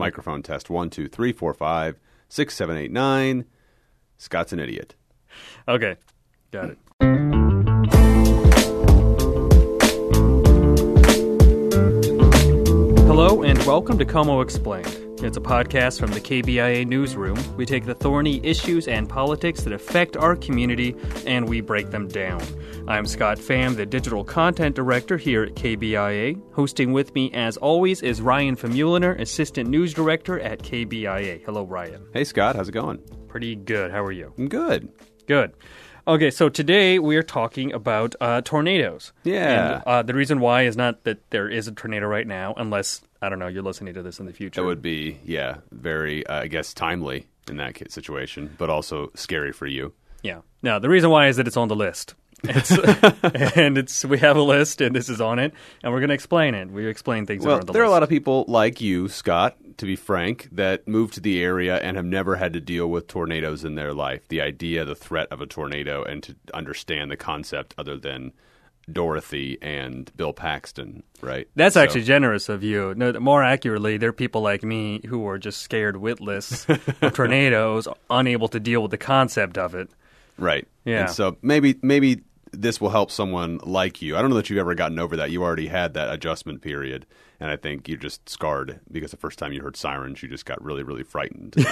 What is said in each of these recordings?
Microphone test one, two, three, four, five, six, seven, eight, nine. Scott's an idiot. Okay, got it. Hello and welcome to CoMo Explained. It's a podcast from the KBIA newsroom. We take the thorny issues and politics that affect our community and we break them down. I'm Scott Pham, the digital content director here at KBIA. Hosting with me, as always, is Ryan Famuliner, assistant news director at KBIA. Hello, Ryan. Hey, Scott, how's it going? Pretty good. How are you? I'm good. Good. Okay, so today we are talking about uh, tornadoes. Yeah. And, uh, the reason why is not that there is a tornado right now, unless, I don't know, you're listening to this in the future. That would be, yeah, very, uh, I guess, timely in that situation, but also scary for you. Yeah. Now, the reason why is that it's on the list. It's, and it's we have a list, and this is on it, and we're going to explain it. We explain things Well, the there are a lot of people like you, Scott, to be frank, that moved to the area and have never had to deal with tornadoes in their life. The idea, the threat of a tornado, and to understand the concept other than Dorothy and Bill Paxton, right? That's So- actually generous of you. No, more accurately, there are people like me who are just scared witless of tornadoes, unable to deal with the concept of it. Right. Yeah. And so maybe maybe this will help someone like you. I don't know that you've ever gotten over that. You already had that adjustment period, and I think you're just scarred because the first time you heard sirens, you just got really really frightened.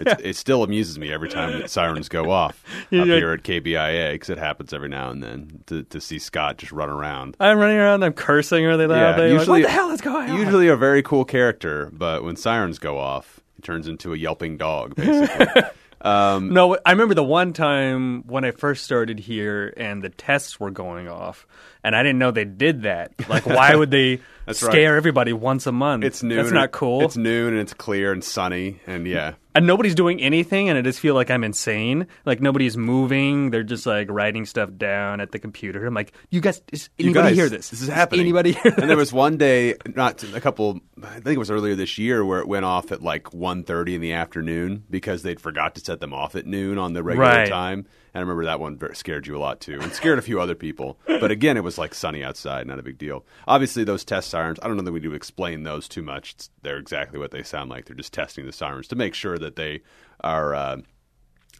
It's, it still amuses me every time that sirens go off Yeah, up yeah. here at KBIA because it happens every now and then to, to see Scott just run around. I'm running around, I'm cursing really loudly. like, what the hell is going on? Usually a very cool character, but when sirens go off, he turns into a yelping dog, basically. Um, no, I remember the one time when I first started here and the tests were going off, and I didn't know they did that. Like, why would they That's right. scare everybody once a month? it's noon. That's not cool. It's noon and it's clear and sunny, and yeah. and nobody's doing anything, and I just feel like I'm insane. Like nobody's moving; they're just like writing stuff down at the computer. I'm like, you guys, is You anybody guys, hear this? This is happening. Anybody hear this? and there was one day, not a couple. I think it was earlier this year, where it went off at like 1.30 in the afternoon because they'd forgot to set them off at noon on the regular Right. time. And I remember that one scared you a lot too, and scared a few other people. But again, it was like sunny outside, not a big deal. Obviously, those test sirens. I don't know that we need to explain those too much. It's, they're exactly what they sound like. They're just testing the sirens to make sure that they are. Uh,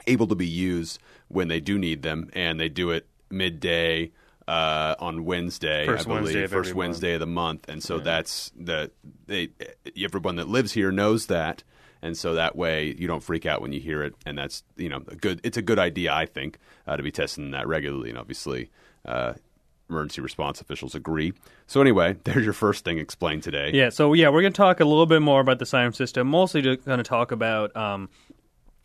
able to be used when they do need them, and they do it midday uh, on Wednesday, First I believe, Wednesday first Wednesday of the month, and so that's the they everyone that lives here knows that, and so that way you don't freak out when you hear it, and that's you know a good it's a good idea I think uh, to be testing that regularly, and obviously. Uh, Emergency response officials agree. So anyway, there's your first thing explained today. Yeah, so yeah, we're going to talk a little bit more about the siren system. Mostly going to talk about um,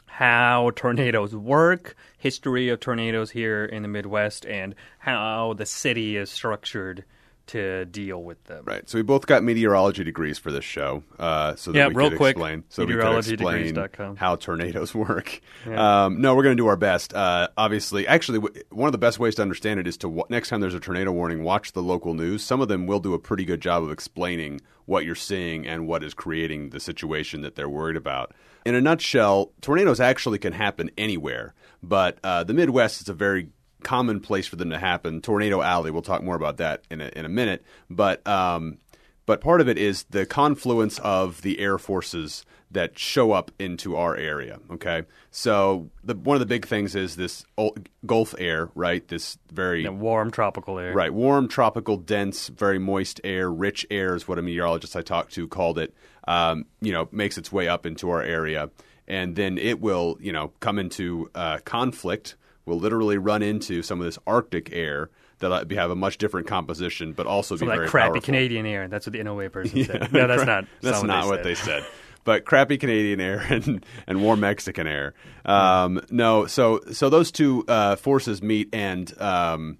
how tornadoes work, history of tornadoes here in the Midwest, and how the city is structured to deal with them. Right. So we both got meteorology degrees for this show, uh, so that Yeah, we real could quick, explain. So we could explain meteorologydegrees.com. how tornadoes work. Um, no, we're going to do our best. Uh, obviously, actually, w- one of the best ways to understand it is to w- next time there's a tornado warning, watch the local news. Some of them will do a pretty good job of explaining what you're seeing and what is creating the situation that they're worried about. In a nutshell, tornadoes actually can happen anywhere, but uh, the Midwest is a very common place for them to happen. Tornado Alley. We'll talk more about that in a, in a minute. But um, but part of it is the confluence of the air forces that show up into our area. Okay, so the, one of the big things is this ul- Gulf air, right? This very Yeah, warm tropical air. Right, warm, tropical, dense, very moist air, rich air is what a meteorologist I talked to called it. Um, you know, makes its way up into our area, and then it will, you know, come into uh, conflict. Will literally run into some of this Arctic air that have a much different composition, but also So be that very crappy powerful. Canadian air. That's what the NOAA person said. No, that's not. That's not what they said. said. But crappy Canadian air and, and warm Mexican air. Um, no, so so those two uh, forces meet, and um,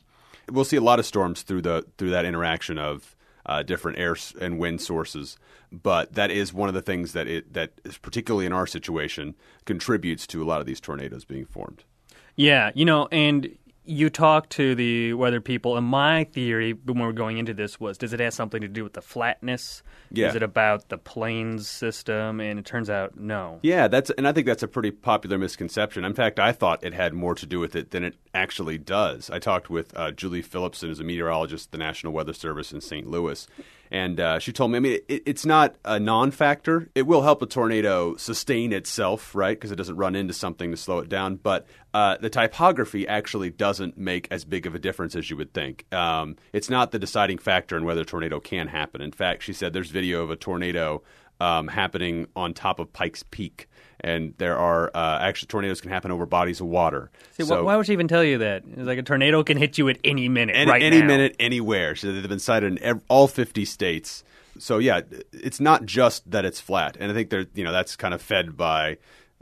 we'll see a lot of storms through the through that interaction of uh, different air and wind sources. But that is one of the things that it that is particularly in our situation contributes to a lot of these tornadoes being formed. Yeah, you know, and you talk to the weather people, and my theory when we were going into this was does it have something to do with the flatness? Yeah. Is it about the plains system? And it turns out no. Yeah, that's and I think that's a pretty popular misconception. In fact, I thought it had more to do with it than it actually does. I talked with uh, Julie Phillipson, who's a meteorologist at the National Weather Service in St. Louis, And uh, she told me, I mean, it, it's not a non-factor. It will help a tornado sustain itself, right? Because it doesn't run into something to slow it down. But uh, the typography actually doesn't make as big of a difference as you would think. Um, it's not the deciding factor in whether a tornado can happen. In fact, she said there's video of a tornado um, happening on top of Pikes Peak, and there are uh, actually tornadoes can happen over bodies of water. See, So- wh- why would she even tell you that? It's like a tornado can hit you at any minute, any, right any now. minute, anywhere. So they've been sighted in ev- all 50 states. So yeah, it's not just that it's flat, and I think there, you know, that's kind of fed by,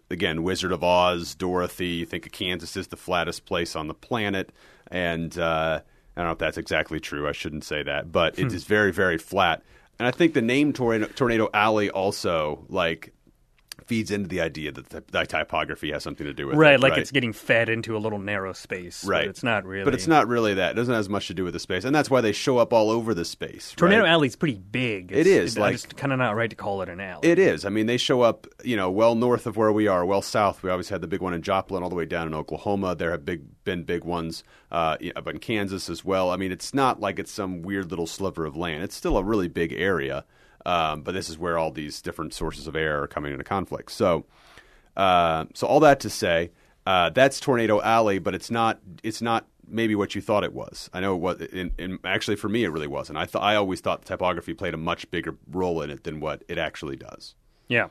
again, Wizard of Oz, Dorothy. You think of Kansas is the flattest place on the planet, and uh, I don't know if that's exactly true. I shouldn't say that, but Hmm. it is very, very flat. And I think the name Tornado, Tornado Alley also like feeds into the idea that the, the typography has something to do with Right, it. like it's getting fed into a little narrow space. Right. But it's not really. But it's not really that. It doesn't have as much to do with the space, and that's why they show up all over the space. Tornado right? is pretty big. It It's- is, like- it's kind of not right to call it an alley. It is. I mean, they show up, you know, well north of where we are, well south. We always had the big one in Joplin, all the way down in Oklahoma. There have big been big ones uh, up in Kansas as well. I mean, it's not like it's some weird little sliver of land. It's still a really big area, um, but this is where all these different sources of air are coming into conflict. So, uh, so all that to say, uh, that's Tornado Alley, but it's not. It's not maybe what you thought it was. I know it was. In, in, actually, for me, it really wasn't. I thought I always thought the typography played a much bigger role in it than what it actually does. Yeah.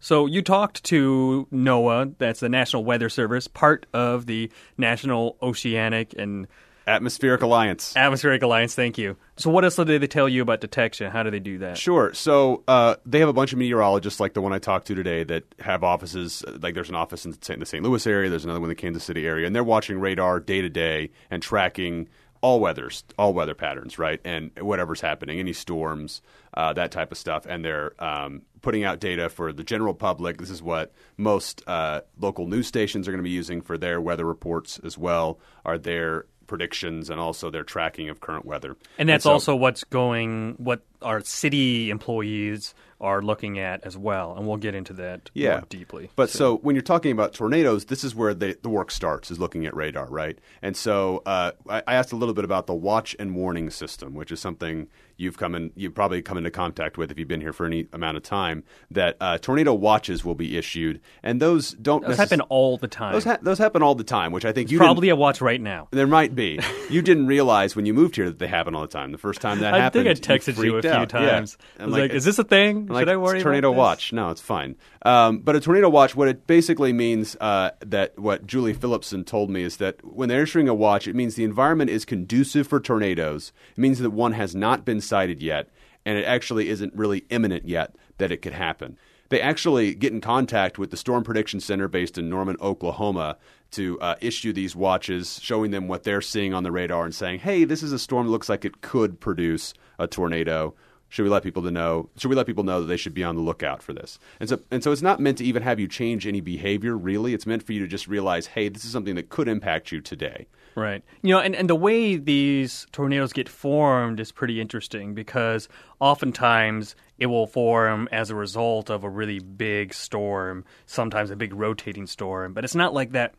So you talked to NOAA, that's the National Weather Service, part of the National Oceanic and Atmospheric Alliance. Atmospheric Alliance. Thank you. So what else did they tell you about detection? How do they do that? Sure. So uh, they have a bunch of meteorologists, like the one I talked to today, that have offices. Like there's an office in the St. Louis area. There's another one in the Kansas City area, and they're watching radar day to day and tracking all weathers, all weather patterns, right, and whatever's happening, any storms, uh, that type of stuff, and they're um, putting out data for the general public. This is what most uh, local news stations are going to be using for their weather reports as well. Are their predictions and also their tracking of current weather. And that's so- also what's going, what our city employees are looking at as well. And we'll get into that yeah. more deeply. But so when you're talking about tornadoes, this is where the, the work starts, is looking at radar, right? And so uh, I, I asked a little bit about the watch and warning system, which is something you've come in, you've probably come into contact with if you've been here for any amount of time. That uh, tornado watches will be issued, and those don't Those necess- happen all the time. Those, ha- those happen all the time, which I think you didn't- Probably a watch right now. there might be. You didn't realize when you moved here that they happen all the time. The first time that I happened, I think I texted you, a few out. Times. I I'm was like, "Is this a thing? Should I worry it's tornado about this?" watch? No, it's fine. Um, but a tornado watch, what it basically means uh, that what Julie Phillipson told me is that when they're issuing a watch, it means the environment is conducive for tornadoes. It means that one has not been sighted yet, and it actually isn't really imminent yet that it could happen. They actually get in contact with the Storm Prediction Center based in Norman, Oklahoma, to uh, issue these watches, showing them what they're seeing on the radar and saying, "Hey, this is a storm that looks like it could produce a tornado." Should we let people to know? Should we let people know that they should be on the lookout for this? And so, and so, it's not meant to even have you change any behavior. Really, it's meant for you to just realize, hey, this is something that could impact you today. Right. You know, and, and the way these tornadoes get formed is pretty interesting because oftentimes it will form as a result of a really big storm, sometimes a big rotating storm. But it's not like that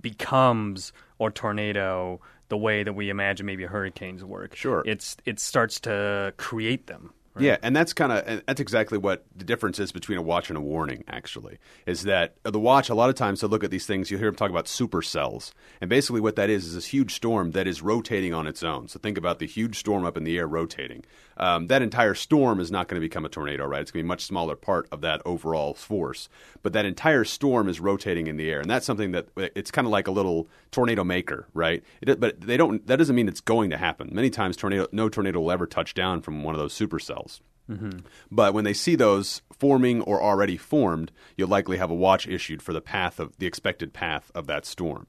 becomes a tornado the way that we imagine maybe hurricanes work. Sure. It's it starts to create them. Right? Yeah, and that's kind of that's exactly what the difference is between a watch and a warning. Actually, is that the watch a lot of times to look at these things, you hear them talk about supercells, and basically what that is is this huge storm that is rotating on its own. So think about the huge storm up in the air rotating. Um, that entire storm is not going to become a tornado, right? It's going to be a much smaller part of that overall force, but that entire storm is rotating in the air, and that's something that it's kind of like a little tornado maker, right? It, but they don't. That doesn't mean it's going to happen. Many times, tornado no tornado will ever touch down from one of those supercells. But when they see those forming or already formed, you'll likely have a watch issued for the path of the expected path of that storm.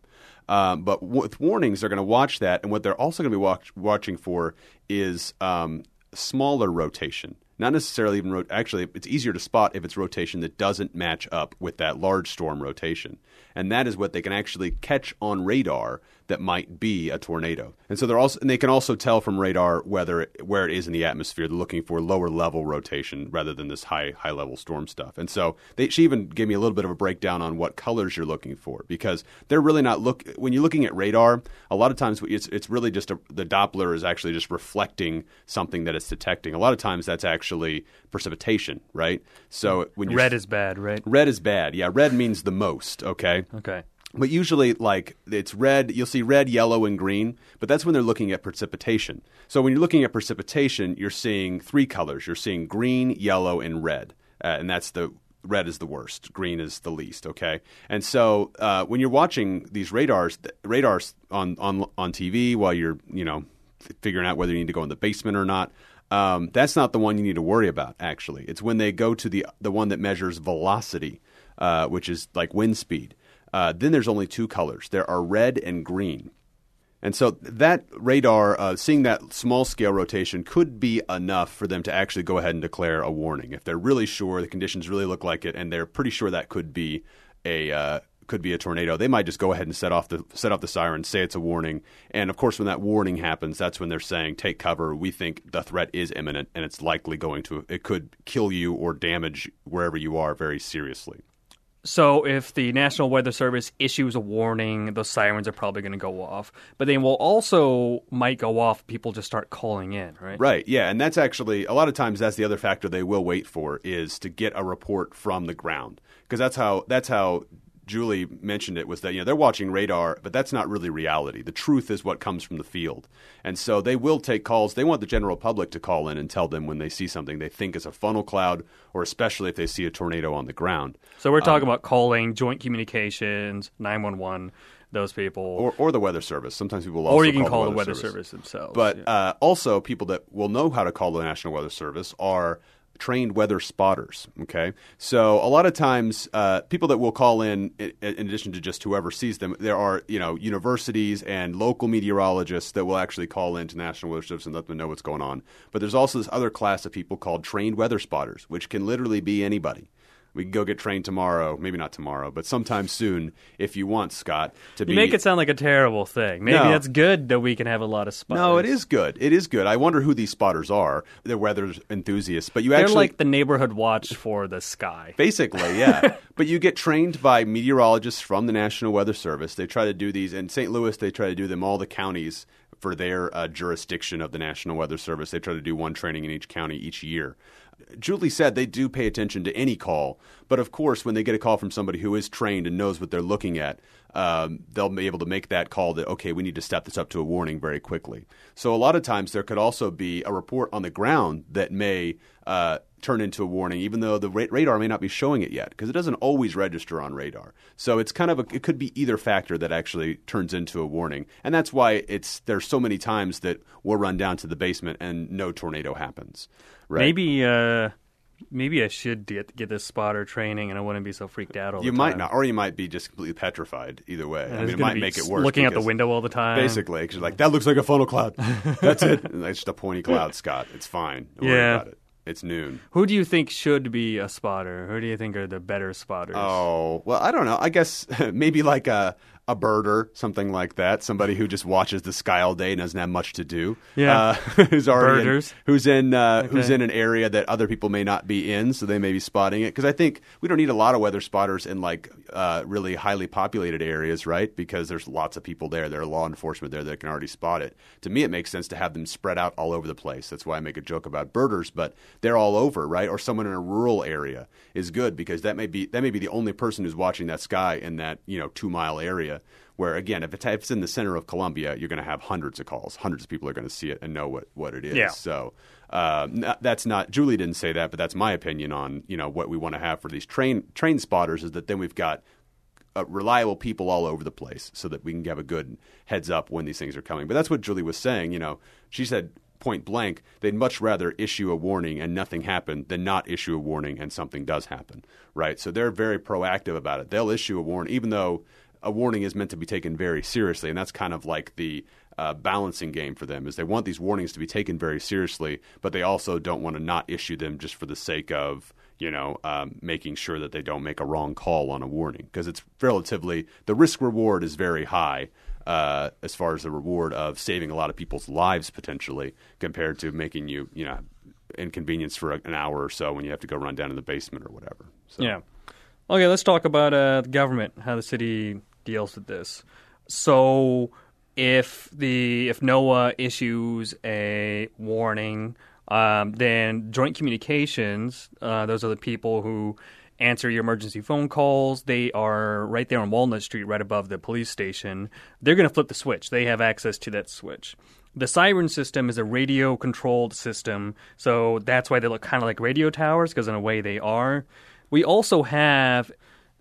Um, but with warnings, they're going to watch that, and what they're also going to be watch, watching for is um, smaller rotation. Not necessarily even actually, it's easier to spot if it's rotation that doesn't match up with that large storm rotation, and that is what they can actually catch on radar that might be a tornado. And so they're also and they can also tell from radar whether it, where it is in the atmosphere. They're looking for lower level rotation rather than this high high level storm stuff. And so they, she even gave me a little bit of a breakdown on what colors you're looking for because they're really not look when you're looking at radar. A lot of times it's it's really just a, the Doppler is actually just reflecting something that it's detecting. A lot of times that's actually precipitation, right? So mm. when red is bad, right? red is bad. Yeah, red means the most. Okay. Okay. But usually, like it's red, you'll see red, yellow, and green. But that's when they're looking at precipitation. So when you're looking at precipitation, you're seeing three colors. You're seeing green, yellow, and red, uh, and that's the red is the worst, green is the least. Okay, and so uh, when you're watching these radars, the radars on on on TV while you're you know figuring out whether you need to go in the basement or not. Um, that's not the one you need to worry about. Actually, it's when they go to the the one that measures velocity, uh, which is like wind speed. Uh, then there's only two colors. There are red and green. And so that radar, uh, seeing that small scale rotation, could be enough for them to actually go ahead and declare a warning if they're really sure the conditions really look like it, and they're pretty sure that could be a uh, could be a tornado. They might just go ahead and set off the set off the siren, say it's a warning, and of course, when that warning happens, that's when they're saying take cover. We think the threat is imminent, and it's likely going to it could kill you or damage wherever you are very seriously. So if the National Weather Service issues a warning, those sirens are probably going to go off. But they will also might go off. People just start calling in, right? Right. Yeah, and that's actually a lot of times that's the other factor they will wait for is to get a report from the ground because that's how that's how Julie mentioned it was that you know they're watching radar, but that's not really reality. The truth is what comes from the field, and so they will take calls. They want the general public to call in and tell them when they see something they think is a funnel cloud, or especially if they see a tornado on the ground. So we're talking um, about calling joint communications, nine one one those people, or, or the weather service. Sometimes people also or you can call, call the weather, service. service themselves. But yeah. uh, also, people that will know how to call the National Weather Service are trained weather spotters. Okay, so a lot of times, uh, people that will call in, in, in addition to just whoever sees them, there are you know universities and local meteorologists that will actually call into National Weather Service and let them know what's going on. But there's also this other class of people called trained weather spotters, which can literally be anybody. We can go get trained tomorrow, maybe not tomorrow, but sometime soon if you want, Scott. To you be make it sound like a terrible thing. Maybe No. that's good that we can have a lot of spotters. no, it is good. It is good. I wonder who these spotters are. They're weather enthusiasts, but you They're actually like the neighborhood watch for the sky. Basically, yeah. but you get trained by meteorologists from the National Weather Service. They try to do these in St. Louis. They try to do them all the counties for their uh, jurisdiction of the National Weather Service. They try to do one training in each county each year. Julie said they do pay attention to any call, but of course, when they get a call from somebody who is trained and knows what they're looking at, um, they'll be able to make that call that okay, we need to step this up to a warning very quickly. So a lot of times there could also be a report on the ground that may uh, turn into a warning, even though the ra- radar may not be showing it yet, because it doesn't always register on radar. So it's kind of a, it could be either factor that actually turns into a warning, and that's why it's there's so many times that we'll run down to the basement and no tornado happens. Right? Maybe, uh, maybe I should get get this spotter training, and I wouldn't be so freaked out all you might time. not, or you might be just completely petrified. Either way, And I mean, it might make it worse. Looking out the window all the time. Basically, because you're like, that looks like a funnel cloud. That's it. It's just a pointy cloud, Scott. It's fine. Don't worry Yeah. It's noon. Who do you think should be a spotter? Who do you think are the better spotters? Oh well, I don't know. I guess maybe like a a birder, something like that. Somebody who just watches the sky all day and doesn't have much to do. Yeah. uh, who's already in, who's in uh, who's in an area that other people may not be in, so they may be spotting it. Because I think we don't need a lot of weather spotters in like uh, really highly populated areas, right? Because there's lots of people there. There are law enforcement there that can already spot it. To me, it makes sense to have them spread out all over the place. That's why I make a joke about birders, but they're all over, right? Or someone in a rural area is good because that may be that may be the only person who's watching that sky in that you know two mile area. Where again, if it's, in the center of Columbia, you're going to have hundreds of calls. Hundreds of people are going to see it and know what, what it is. Yeah. So uh, that's not Julie didn't say that, but that's my opinion on you know what we want to have for these train train spotters is that then we've got uh, reliable people all over the place so that we can have a good heads up when these things are coming. But that's what Julie was saying. You know, she said point blank they'd much rather issue a warning and nothing happen than not issue a warning and something does happen. Right. So they're very proactive about it. They'll issue a warning even though a warning is meant to be taken very seriously, and that's kind of like the uh, balancing game for them. Is they want these warnings to be taken very seriously, but they also don't want to not issue them just for the sake of you know um, making sure that they don't make a wrong call on a warning because it's relatively the risk reward is very high. Uh, as far as the reward of saving a lot of people's lives potentially, compared to making you, you know, inconvenience for an hour or so when you have to go run down in the basement or whatever. So. Yeah. Okay, let's talk about uh, the government, how the city deals with this. So, if the if NOAA issues a warning, um, then Joint Communications, uh, those are the people who answer your emergency phone calls. They are right there on Walnut Street, right above the police station. They're going to flip the switch. They have access to that switch. The siren system is a radio controlled system, so that's why they look kind of like radio towers, because in a way they are. We also have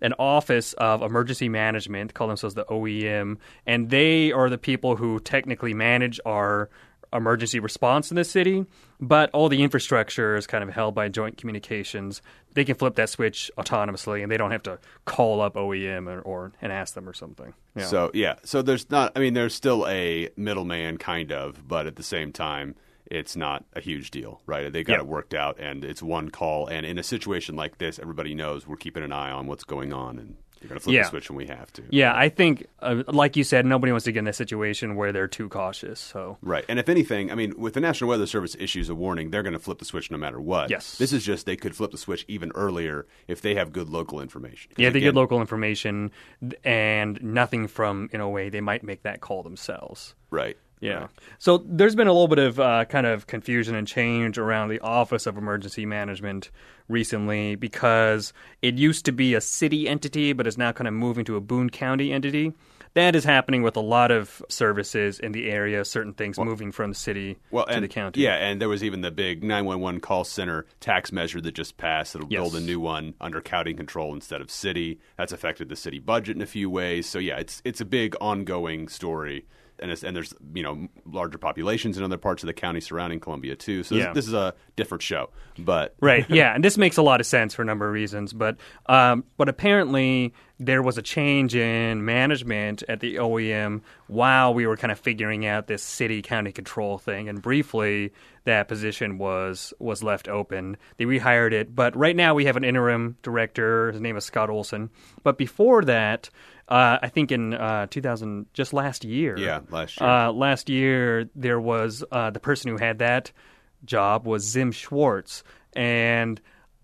an office of emergency management, call themselves the OEM, and they are the people who technically manage our emergency response in the city, but all the infrastructure is kind of held by joint communications. They can flip that switch autonomously, and they don't have to call up OEM or, or and ask them or something. Yeah. So yeah, so there's not. I mean, there's still a middleman, kind of, but at the same time, it's not a huge deal, right? They got Yep. it worked out, and it's one call. And in a situation like this, everybody knows we're keeping an eye on what's going on, and you're going to flip Yeah. the switch when we have to. yeah, I think, uh, like you said, nobody wants to get in a situation where they're too cautious. So Right. And if anything, I mean, with the National Weather Service issues a warning, they're going to flip the switch no matter what. Yes. This is just they could flip the switch even earlier if they have good local information. yeah, they again- get local information and nothing from in a way they might make that call themselves. Right. Yeah. Right. So there's been a little bit of uh, kind of confusion and change around the Office of Emergency Management recently because it used to be a city entity, but is now kind of moving to a Boone County entity. That is happening with a lot of services in the area, certain things moving from the city Well, to and, the county. Yeah, and there was even the big 911 call center tax measure that just passed. It'll Yes. build a new one under county control instead of city. That's affected the city budget in a few ways. So yeah, it's it's a big ongoing story. And, it's, and there's you know larger populations in other parts of the county surrounding Columbia too. So this, Yeah. this is a different show, but Right. Yeah, and this makes a lot of sense for a number of reasons. But um, but apparently there was a change in management at the OEM while we were kind of figuring out this city county control thing. And briefly, that position was was left open. They rehired it, but right now we have an interim director. His name is Scott Olson. But before that. Uh, I think in uh, 2000, just last year. Yeah, last year. Uh, last year, there was uh, the person who had that job was Zim Schwartz, and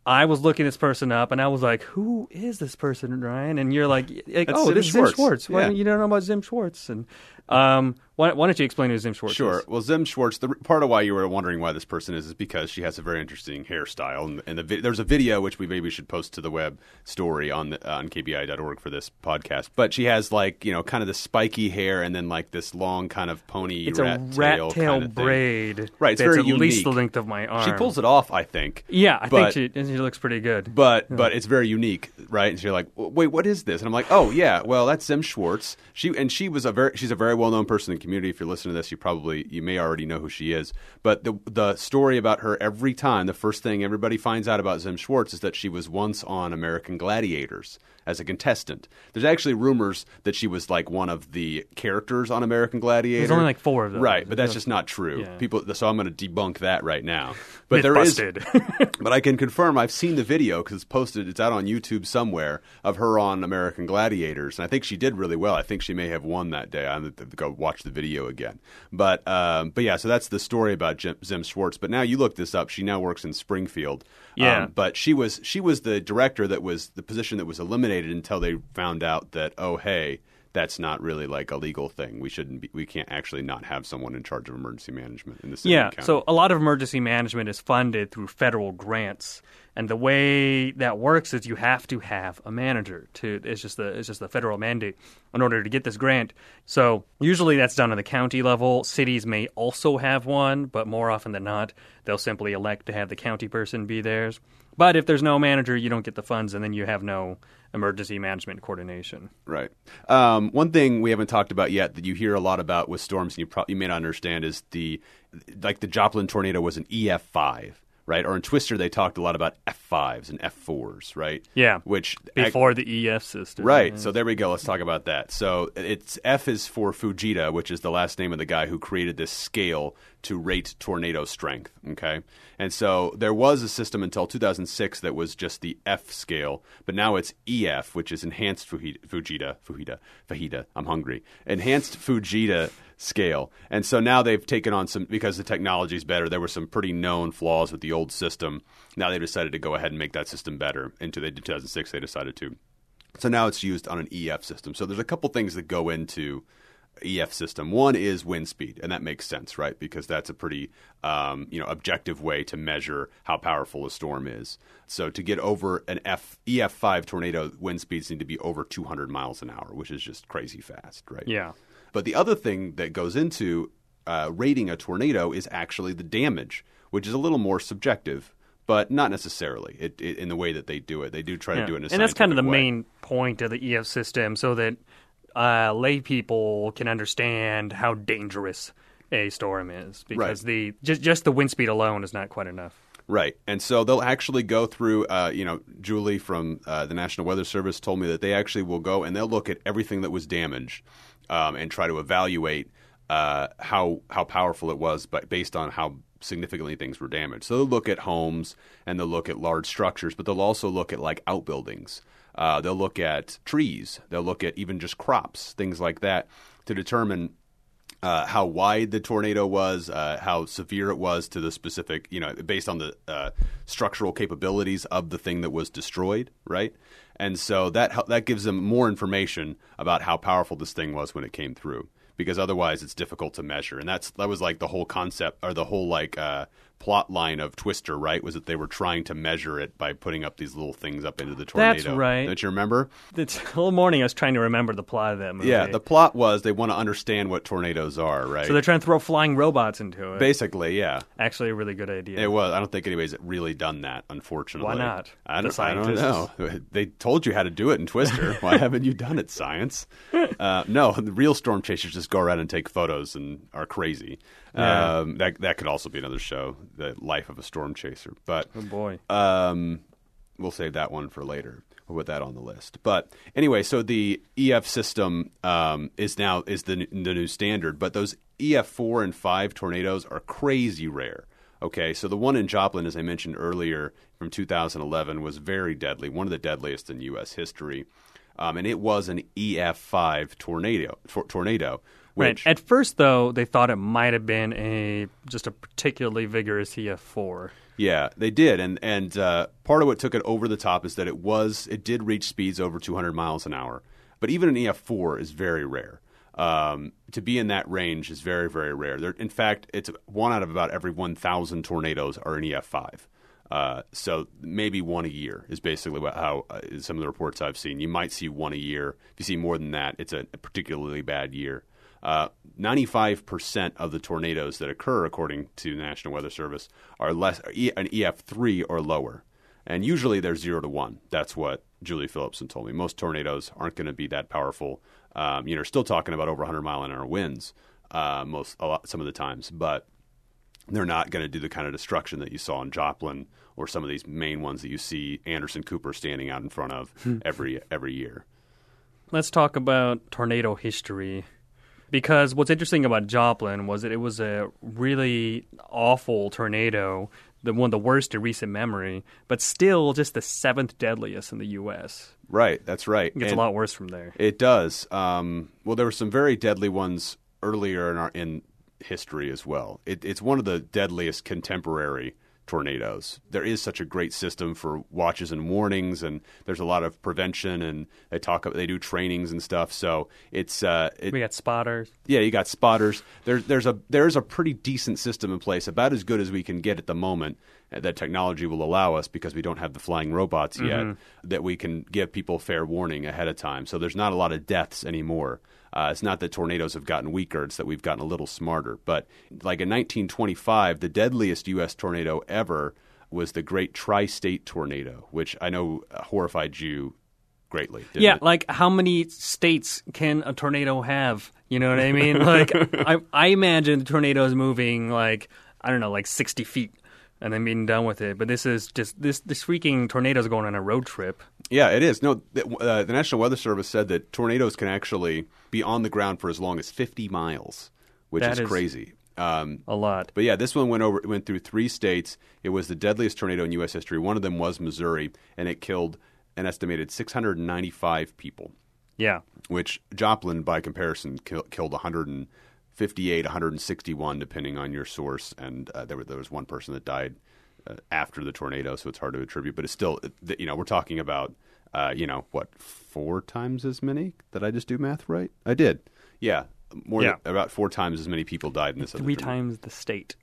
I was looking this person up, and I was like, "Who is this person, Ryan?" And you're like, like "Oh, Zim this is Zim Schwartz. Schwartz. Why Yeah. you don't know about Zim Schwartz?" And um, why, why don't you explain who Zim Schwartz Sure. is? Well, Zim Schwartz. The part of why you were wondering why this person is is because she has a very interesting hairstyle, and, and the there's a video which we maybe should post to the web story on the, on kbia.org for this podcast. But she has like you know kind of the spiky hair, and then like this long kind of pony It's rat a rat tail kind of braid. Right, it's very at least unique. the length of my arm. She pulls it off, I think. Yeah, I but- think she, she looks pretty good. But but it's very unique, right? And she's like, wait, what is this? And I'm like, oh yeah, well that's Zim Schwartz. She and she was a very she's a very well known person in the community. If you're listening to this, you probably you may already know who she is. But the the story about her every time, the first thing everybody finds out about Zim Schwartz is that she was once on American Gladiators as a contestant. There's actually rumors that she was like one of the characters on American Gladiator. There's only like four of them. Right, but that's just not true. Yeah. People, so I'm going to debunk that right now. But there is, but I can confirm I've seen the video because it's posted. It's out on YouTube somewhere of her on American Gladiators, and I think she did really well. I think she may have won that day. I'm going to go watch the video again. But um, but yeah, so that's the story about Jim, Zim Schwartz. But now you look this up. She now works in Springfield. Yeah. Um, but she was she was the director that was the position that was eliminated until they found out that oh hey that's not really like a legal thing. We shouldn't be. We can't actually not have someone in charge of emergency management in the city. Yeah, county. so a lot of emergency management is funded through federal grants, and the way that works is you have to have a manager. To it's just the it's just the federal mandate in order to get this grant. So usually that's done on the county level. Cities may also have one, but more often than not, they'll simply elect to have the county person be theirs. But if there's no manager, you don't get the funds, and then you have no emergency management coordination. Right. Um, one thing we haven't talked about yet that you hear a lot about with storms, and you, you may not understand, is the like the Joplin tornado was an EF five, right? Or in Twister, they talked a lot about F5s and F4s, right? Yeah. Which before the EF system. Right. Yeah. So there we go. Let's talk about that. So it's F is for Fujita, which is the last name of the guy who created this scale to rate tornado strength. Okay. And so there was a system until 2006 that was just the F scale, but now it's EF, which is enhanced Fujita, Fujita, Fujita, Fajita. I'm hungry. Enhanced Fujita scale. And so now they've taken on some because the technology is better. There were some pretty known flaws with the old system. Now they decided to go ahead and make that system better. Into the 2006, they decided to. So now it's used on an EF system. So there's a couple things that go into EF system. One is wind speed, and that makes sense, right? Because that's a pretty um, you know objective way to measure how powerful a storm is. So to get over an F EF five tornado, wind speeds need to be over 200 miles an hour, which is just crazy fast, right? Yeah. But the other thing that goes into uh, rating a tornado is actually the damage, which is a little more subjective. But not necessarily it, it, in the way that they do it. They do try Yeah. to do it in a and that's kind of the way. main point of the EF system, so that uh, lay people can understand how dangerous a storm is. Because Right. the just just the wind speed alone is not quite enough. Right. And so they'll actually go through, uh, you know, Julie from uh, the National Weather Service told me that they actually will go and they'll look at everything that was damaged um, and try to evaluate uh, how how powerful it was, but based on how significantly things were damaged. So they'll look at homes and they'll look at large structures, but they'll also look at like outbuildings. Uh, they'll look at trees. They'll look at even just crops, things like that, to determine uh, how wide the tornado was, uh, how severe it was to the specific, you know, based on the uh, structural capabilities of the thing that was destroyed, right? And so that that gives them more information about how powerful this thing was when it came through, because otherwise it's difficult to measure. And that's that was like the whole concept or the whole like uh, plot line of Twister, right? Was that they were trying to measure it by putting up these little things up into the tornado. That's right. Don't you remember? It's whole morning I was trying to remember the plot of that movie. Yeah, the plot was they want to understand what tornadoes are, right? so they're trying to throw flying robots into it. Basically, yeah. Actually, a really good idea. It was. I don't think anybody's really done that, unfortunately. Why not? I don't, I don't know. They told you how to do it in Twister. Why haven't you done it, science? Uh, no, the real storm chasers just go around and take photos and are crazy. Yeah. Um, that that could also be another show, the life of a storm chaser. But oh boy. um, we'll save that one for later. We'll put that on the list. But anyway, so the EF system um, is now is the the new standard. But those EF four and five tornadoes are crazy rare. Okay, so the one in Joplin, as I mentioned earlier, from 2011, was very deadly, one of the deadliest in U.S. history, um, and it was an EF five tornado. tor- tornado, Right. At first, though, they thought it might have been a just a particularly vigorous EF4. Yeah, they did, and and uh, part of what took it over the top is that it was it did reach speeds over 200 miles an hour, but even an EF4 is very rare. Um, to be in that range is very very rare. There, in fact, it's one out of about every 1,000 tornadoes are an EF5. Uh, so maybe one a year is basically what, how uh, some of the reports I've seen. You might see one a year. If you see more than that, it's a, a particularly bad year. Uh, 95% of the tornadoes that occur, according to the National Weather Service, are less an EF3 or lower. And usually they're zero to one. That's what Julie Phillipson told me. Most tornadoes aren't going to be that powerful. Um, you know, still talking about over 100 mile an hour winds uh, most a lot, some of the times, but they're not going to do the kind of destruction that you saw in Joplin or some of these main ones that you see Anderson Cooper standing out in front of every every year. Let's talk about tornado history. Because what's interesting about Joplin was that it was a really awful tornado, the one of the worst in recent memory, but still just the seventh deadliest in the U.S. Right, that's right. It gets And- a lot worse from there. It does. Um, well, there were some very deadly ones earlier in our in history as well. It, it's one of the deadliest contemporary tornadoes. There is such a great system for watches and warnings, and there's a lot of prevention, and they talk. About they do trainings and stuff. So it's uh, it, We got spotters. yeah, you got spotters. There's there's a there's a pretty decent system in place, about as good as we can get at the moment. Uh, That technology will allow us because we don't have the flying robots yet. That we can give people fair warning ahead of time. So there's not a lot of deaths anymore. Uh, it's not that tornadoes have gotten weaker; it's that we've gotten a little smarter. But like in 1925, the deadliest U.S. tornado ever was the Great Tri-State Tornado, which I know horrified you greatly. Yeah, it? like how many states can a tornado have? You know what I mean? Like I, I imagine the tornado is moving like I don't know, like sixty feet and then being done with it. But this is just this this freaking tornado's going on a road trip. Yeah, it is. No, the, uh, the National Weather Service said that tornadoes can actually be on the ground for as long as 50 miles, which is, is- crazy. Um, A lot. but yeah, this one went over went through three states. It was the deadliest tornado in U.S. history. One of them was Missouri, and it killed an estimated 695 people. Yeah. which Joplin, by comparison, kill, killed 158, 161, depending on your source. And uh, there, were, there was one person that died uh, after the tornado, so it's hard to attribute. But it's still, you know, we're talking about, uh, you know, what, four times as many? Did I just do math right? I did. Yeah. More Yeah. than about four times as many people died in this. Three times the state.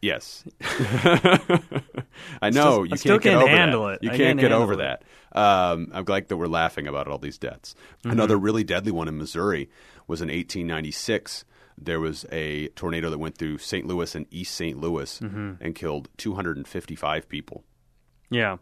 Yes, I know Still- you I can't still get can't over handle that. it. You can't can't get over it. that. Um, I'm glad that we're laughing about all these deaths. Mm-hmm. Another really deadly one in Missouri was in 1896. There was a tornado that went through St. Louis and East St. Louis Mm-hmm. and killed 255 people. Yeah.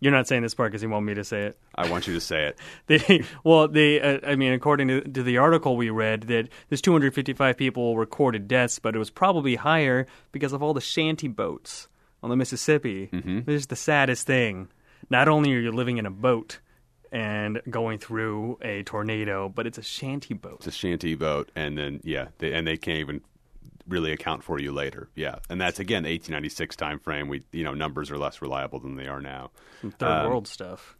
You're not saying this part because you want me to say it. I want you to say it. They, well, they, uh, I mean, according to, to the article we read, that there's 255 people recorded deaths, but it was probably higher because of all the shanty boats on the Mississippi. Mm-hmm. This is the saddest thing. Not only are you living in a boat and going through a tornado, but it's a shanty boat. It's a shanty boat, and then yeah, they, and they can't even really account for you later. Yeah, and that's again the 1896 time frame. We you know numbers are less reliable than they are now. Third Um, world stuff.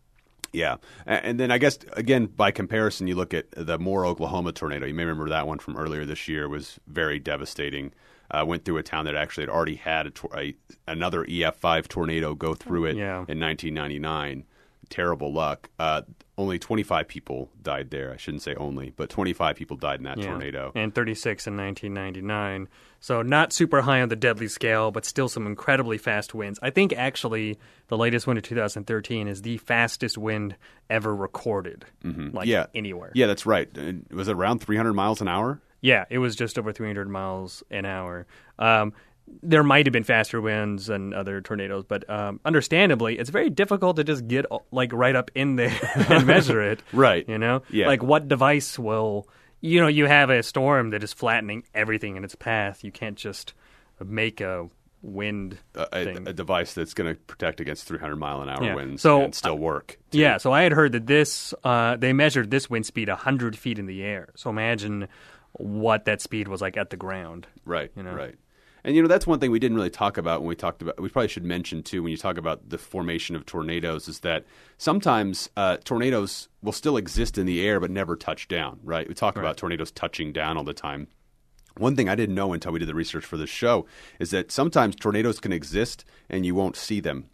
Yeah, and then I guess again by comparison, you look at the Moore, Oklahoma tornado. You may remember that one from earlier this year was very devastating. Uh, went through a town that actually had already had a, tor- a another EF5 tornado go through it Yeah. in 1999. Terrible luck. Uh, only 25 people died there. I shouldn't say only, but 25 people died in that Yeah. tornado. And 36 in 1999. So not super high on the deadly scale, but still some incredibly fast winds. I think actually the latest wind of 2013 is the fastest wind ever recorded, like Mm-hmm. yeah, anywhere. Yeah, that's right. Was it around 300 miles an hour? Yeah, it was just over 300 miles an hour. Um, there might have been faster winds and other tornadoes, but um, understandably, it's very difficult to just get like right up in there and measure it. Right. You know, Yeah. like what device will, you know, you have a storm that is flattening everything in its path. You can't just make a wind A, a, a device that's going to protect against 300 mile an hour Yeah. winds So, and still work. too. Yeah, so I had heard that this uh, they measured this wind speed hundred feet in the air. So imagine what that speed was like at the ground. Right, you know? right. And you know that's one thing we didn't really talk about when we talked about. We probably should mention too when you talk about the formation of tornadoes is that sometimes uh, tornadoes will still exist in the air but never touch down. Right? We talk about tornadoes touching down all the time. One thing I didn't know until we did the research for this show is that sometimes tornadoes can exist and you won't see them.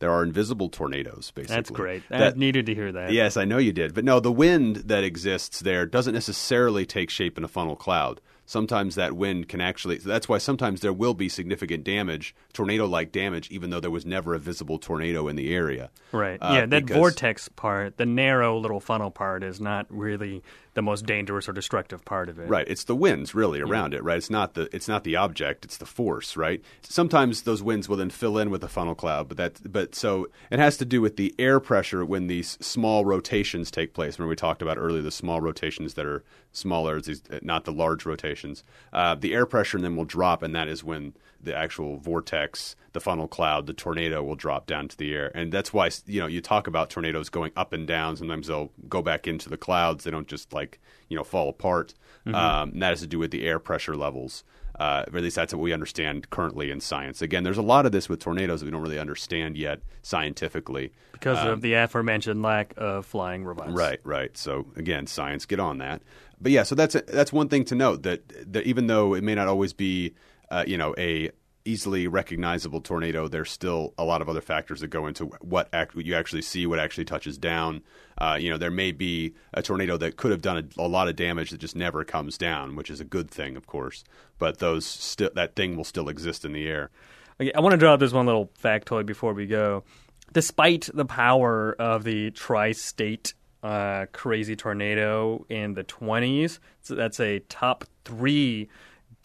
There are invisible tornadoes, basically. That's great. I That- needed to hear that. Yes, I know you did. But no, the wind that exists there doesn't necessarily take shape in a funnel cloud. Sometimes that wind can actually. So that's why sometimes there will be significant damage, tornado like damage, even though there was never a visible tornado in the area. Right. Uh, yeah, that because- vortex part, the narrow little funnel part, is not really the most dangerous or destructive part of it. Right, it's the winds really around it, right? It's not the it's not the object, it's the force, right? Sometimes those winds will then fill in with a funnel cloud, but that but so it has to do with the air pressure when these small rotations take place. Remember we talked about earlier the small rotations that are smaller, these, not the large rotations. Uh, the air pressure then will drop, and that is when the actual vortex, the funnel cloud, the tornado will drop down to the air, and that's why you know you talk about tornadoes going up and down. Sometimes they'll go back into the clouds; they don't just like you know fall apart. Um, and that has to do with the air pressure levels. Uh, or at least that's what we understand currently in science. Again, there's a lot of this with tornadoes that we don't really understand yet scientifically. Because of the aforementioned lack of flying robots. Right, right. So again, science, get on that. But yeah, so that's that's one thing to note that that even though it may not always be, uh, you know, a easily recognizable tornado, there's still a lot of other factors that go into what act, you actually see, what actually touches down. Uh, you know, there may be a tornado that could have done a, a lot of damage that just never comes down, which is a good thing, of course. But those still that thing will still exist in the air. Okay, I want to draw up this one little factoid before we go. Despite the power of the tri-state uh, crazy tornado in the 20s, so that's a top three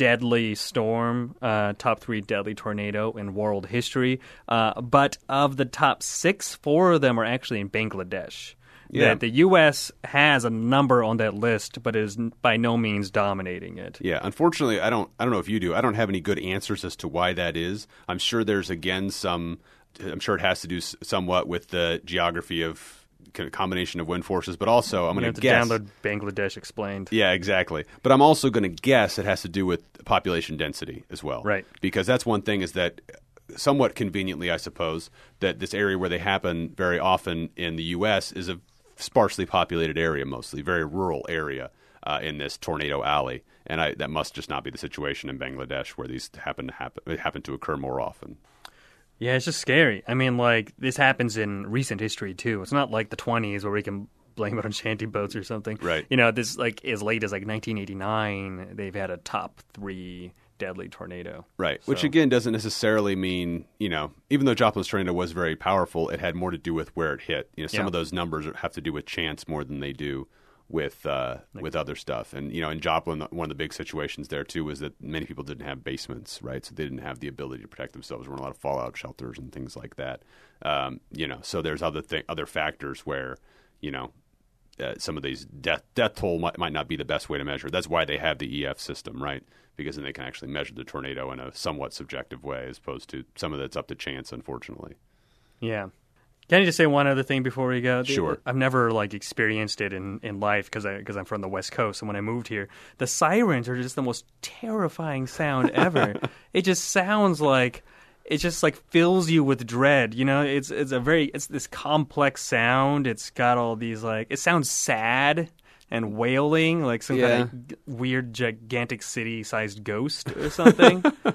deadly storm, uh, top three deadly tornado in world history. Uh, but of the top six, four of them are actually in Bangladesh. Yeah. That the U.S. has a number on that list, but is by no means dominating it. Yeah, unfortunately, I don't. I don't know if you do. I don't have any good answers as to why that is. I'm sure there's again some. I'm sure it has to do somewhat with the geography of combination of wind forces, but also I'm going to guess. download Bangladesh explained. Yeah, exactly. But I'm also going to guess it has to do with population density as well. Right. Because that's one thing is that somewhat conveniently, I suppose, that this area where they happen very often in the U.S. is a sparsely populated area, mostly very rural area uh, in this tornado alley, and I, that must just not be the situation in Bangladesh where these happen to happen happen to occur more often. Yeah, it's just scary. I mean, like this happens in recent history too. It's not like the 20s where we can blame it on shanty boats or something. Right. You know, this like as late as like 1989, they've had a top three deadly tornado. Right. Which again doesn't necessarily mean, you know, even though Joplin's tornado was very powerful, it had more to do with where it hit. You know, some Yeah. of those numbers have to do with chance more than they do with uh, with other stuff. And you know, in Joplin, one of the big situations there too was that many people didn't have basements, right? So they didn't have the ability to protect themselves. There weren't a lot of fallout shelters and things like that. Um, you know, so there's other th- other factors where, you know, uh, some of these death death toll might, might not be the best way to measure. That's why they have the EF system, right? Because then they can actually measure the tornado in a somewhat subjective way, as opposed to some of that's up to chance, unfortunately. Yeah. Can I just say one other thing before we go? Sure. I've never like experienced it in, in life because I because I'm from the West Coast, and when I moved here, the sirens are just the most terrifying sound ever. it just sounds like it just like fills you with dread. You know, it's it's a very it's this complex sound. It's got all these like it sounds sad and wailing, like some kind of weird gigantic city-sized ghost or something.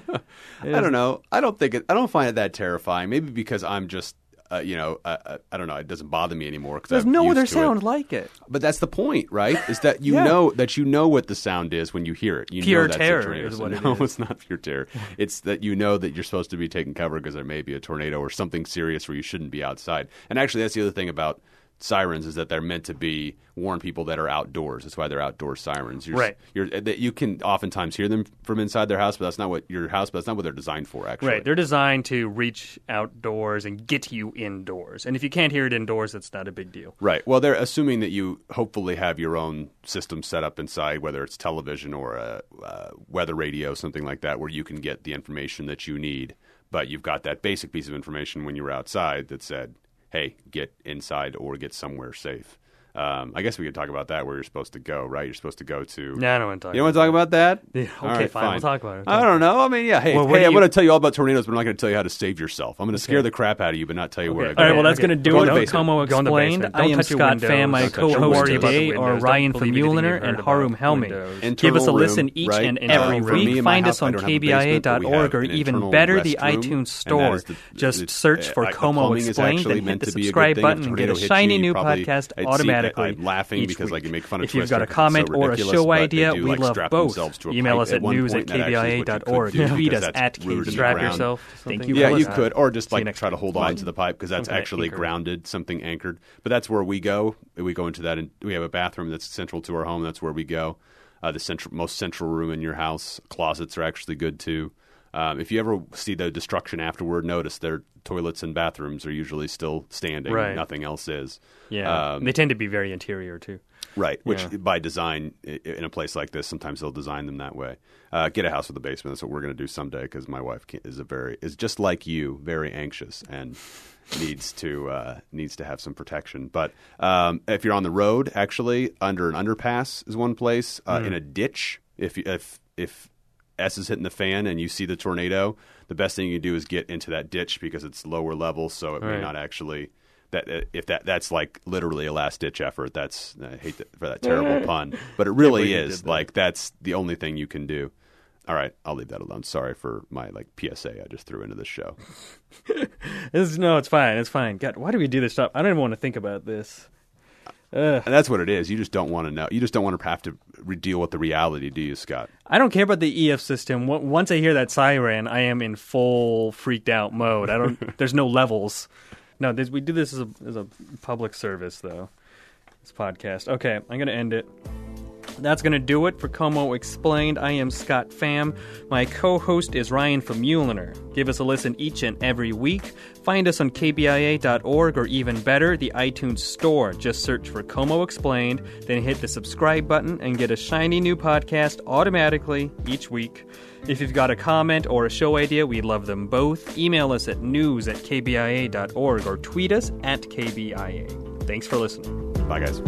I don't know. I don't think it. I don't find it that terrifying. Maybe because I'm just, uh, you know, uh, uh, I don't know. It doesn't bother me anymore. Cause There's I'm no other to it. sound like it. But that's the point, right? Is that you Yeah. know that you know what the sound is when you hear it. You Pure know that's terror a tornado. is what no, is. it's not pure terror. it's that you know that you're supposed to be taking cover because there may be a tornado or something serious where you shouldn't be outside. And actually, that's the other thing about sirens is that they're meant to be warn people that are outdoors. That's why they're outdoor sirens. You're, Right. You're, that you can oftentimes hear them from inside their house, but that's not what your house. But that's not what they're designed for. Actually, Right. They're designed to reach outdoors and get you indoors. And if you can't hear it indoors, that's not a big deal. Right. Well, they're assuming that you hopefully have your own system set up inside, whether it's television or a uh, weather radio, something like that, where you can get the information that you need. But you've got that basic piece of information when you were outside that said, "Hey, get inside or get somewhere safe." Um, I guess we could talk about that where you're supposed to go. Right? You're supposed to go to. No, I don't want to talk. You want to talk about that? Yeah, okay, right, fine, we'll talk about it. I don't know. I mean, yeah. Hey, Well, hey, I'm you- going to tell you all about tornadoes, but I'm not going to tell you how to save yourself. I'm going to scare the crap out of you, but not tell you where Okay. go. All right, well, that's Okay. going to do Go it in the basement. CoMo Go Explained. basement. I'm Scott. Pham. My Don't co-host today Don't are Ryan from heard and Harum Helmi. Give us a listen each and every week. in Find us on don't have a basement, but we have kbia.org or even better, the iTunes Store. that is the- Just search for CoMo Explained and hit the to be a good subscribe button and get a shiny new podcast I'd see- I'm laughing because I can make fun of If you've got a comment so or a show idea, do, we like, love both. to a Email us at one news at that actually is what kbia.org. Tweet us at Strap yourself. Thank you. Yeah, you could, or just like try to hold on to the pipe because that's Some kind of actually grounded, something anchored. But that's where we go. We go into that, and we have a bathroom that's central to our home. That's where we go. Uh, the central, most central room in your house. Closets are actually good too. Um, if you ever see the destruction afterward, notice their toilets and bathrooms are usually still standing. Right. Nothing else is. Yeah. Um, they tend to be very interior, too. Right, which Yeah. by design, in a place like this, sometimes they'll design them that way. Uh, get a house with a basement. That's what we're going to do someday because my wife is a very is just like you, very anxious and needs to uh, needs to have some protection. But um, if you're on the road, actually, under an underpass is one place. Uh, In a ditch, if you- if if S is hitting the fan and you see the tornado, the best thing you do is get into that ditch because it's lower level, so it may Right. not actually. That uh, if that that's like literally a last ditch effort. That's I hate that, for that terrible pun, but it really believe is that. like that's the only thing you can do. All right, I'll leave that alone. Sorry for my like PSA I just threw into this show. This, no, it's fine. It's fine. God, why do we do this stuff? I don't even want to think about this. Ugh. And that's what it is. You just don't want to know. You just don't want to have to re- deal with the reality, do you, Scott? I don't care about the EF system. Once I hear that siren, I am in full freaked out mode. I don't. there's no levels. No, this, we do this as a as a public service though. This podcast. Okay, I'm gonna end it. That's going to do it for CoMo Explained. I am Scott Pham. My co host is Ryan Famuliner. Give us a listen each and every week. Find us on kbia.org or even better, the iTunes Store. Just search for CoMo Explained, then hit the subscribe button and get a shiny new podcast automatically each week. If you've got a comment or a show idea, we love them both. Email us at news at kbia.org or tweet us at kbia. Thanks for listening. Bye, guys.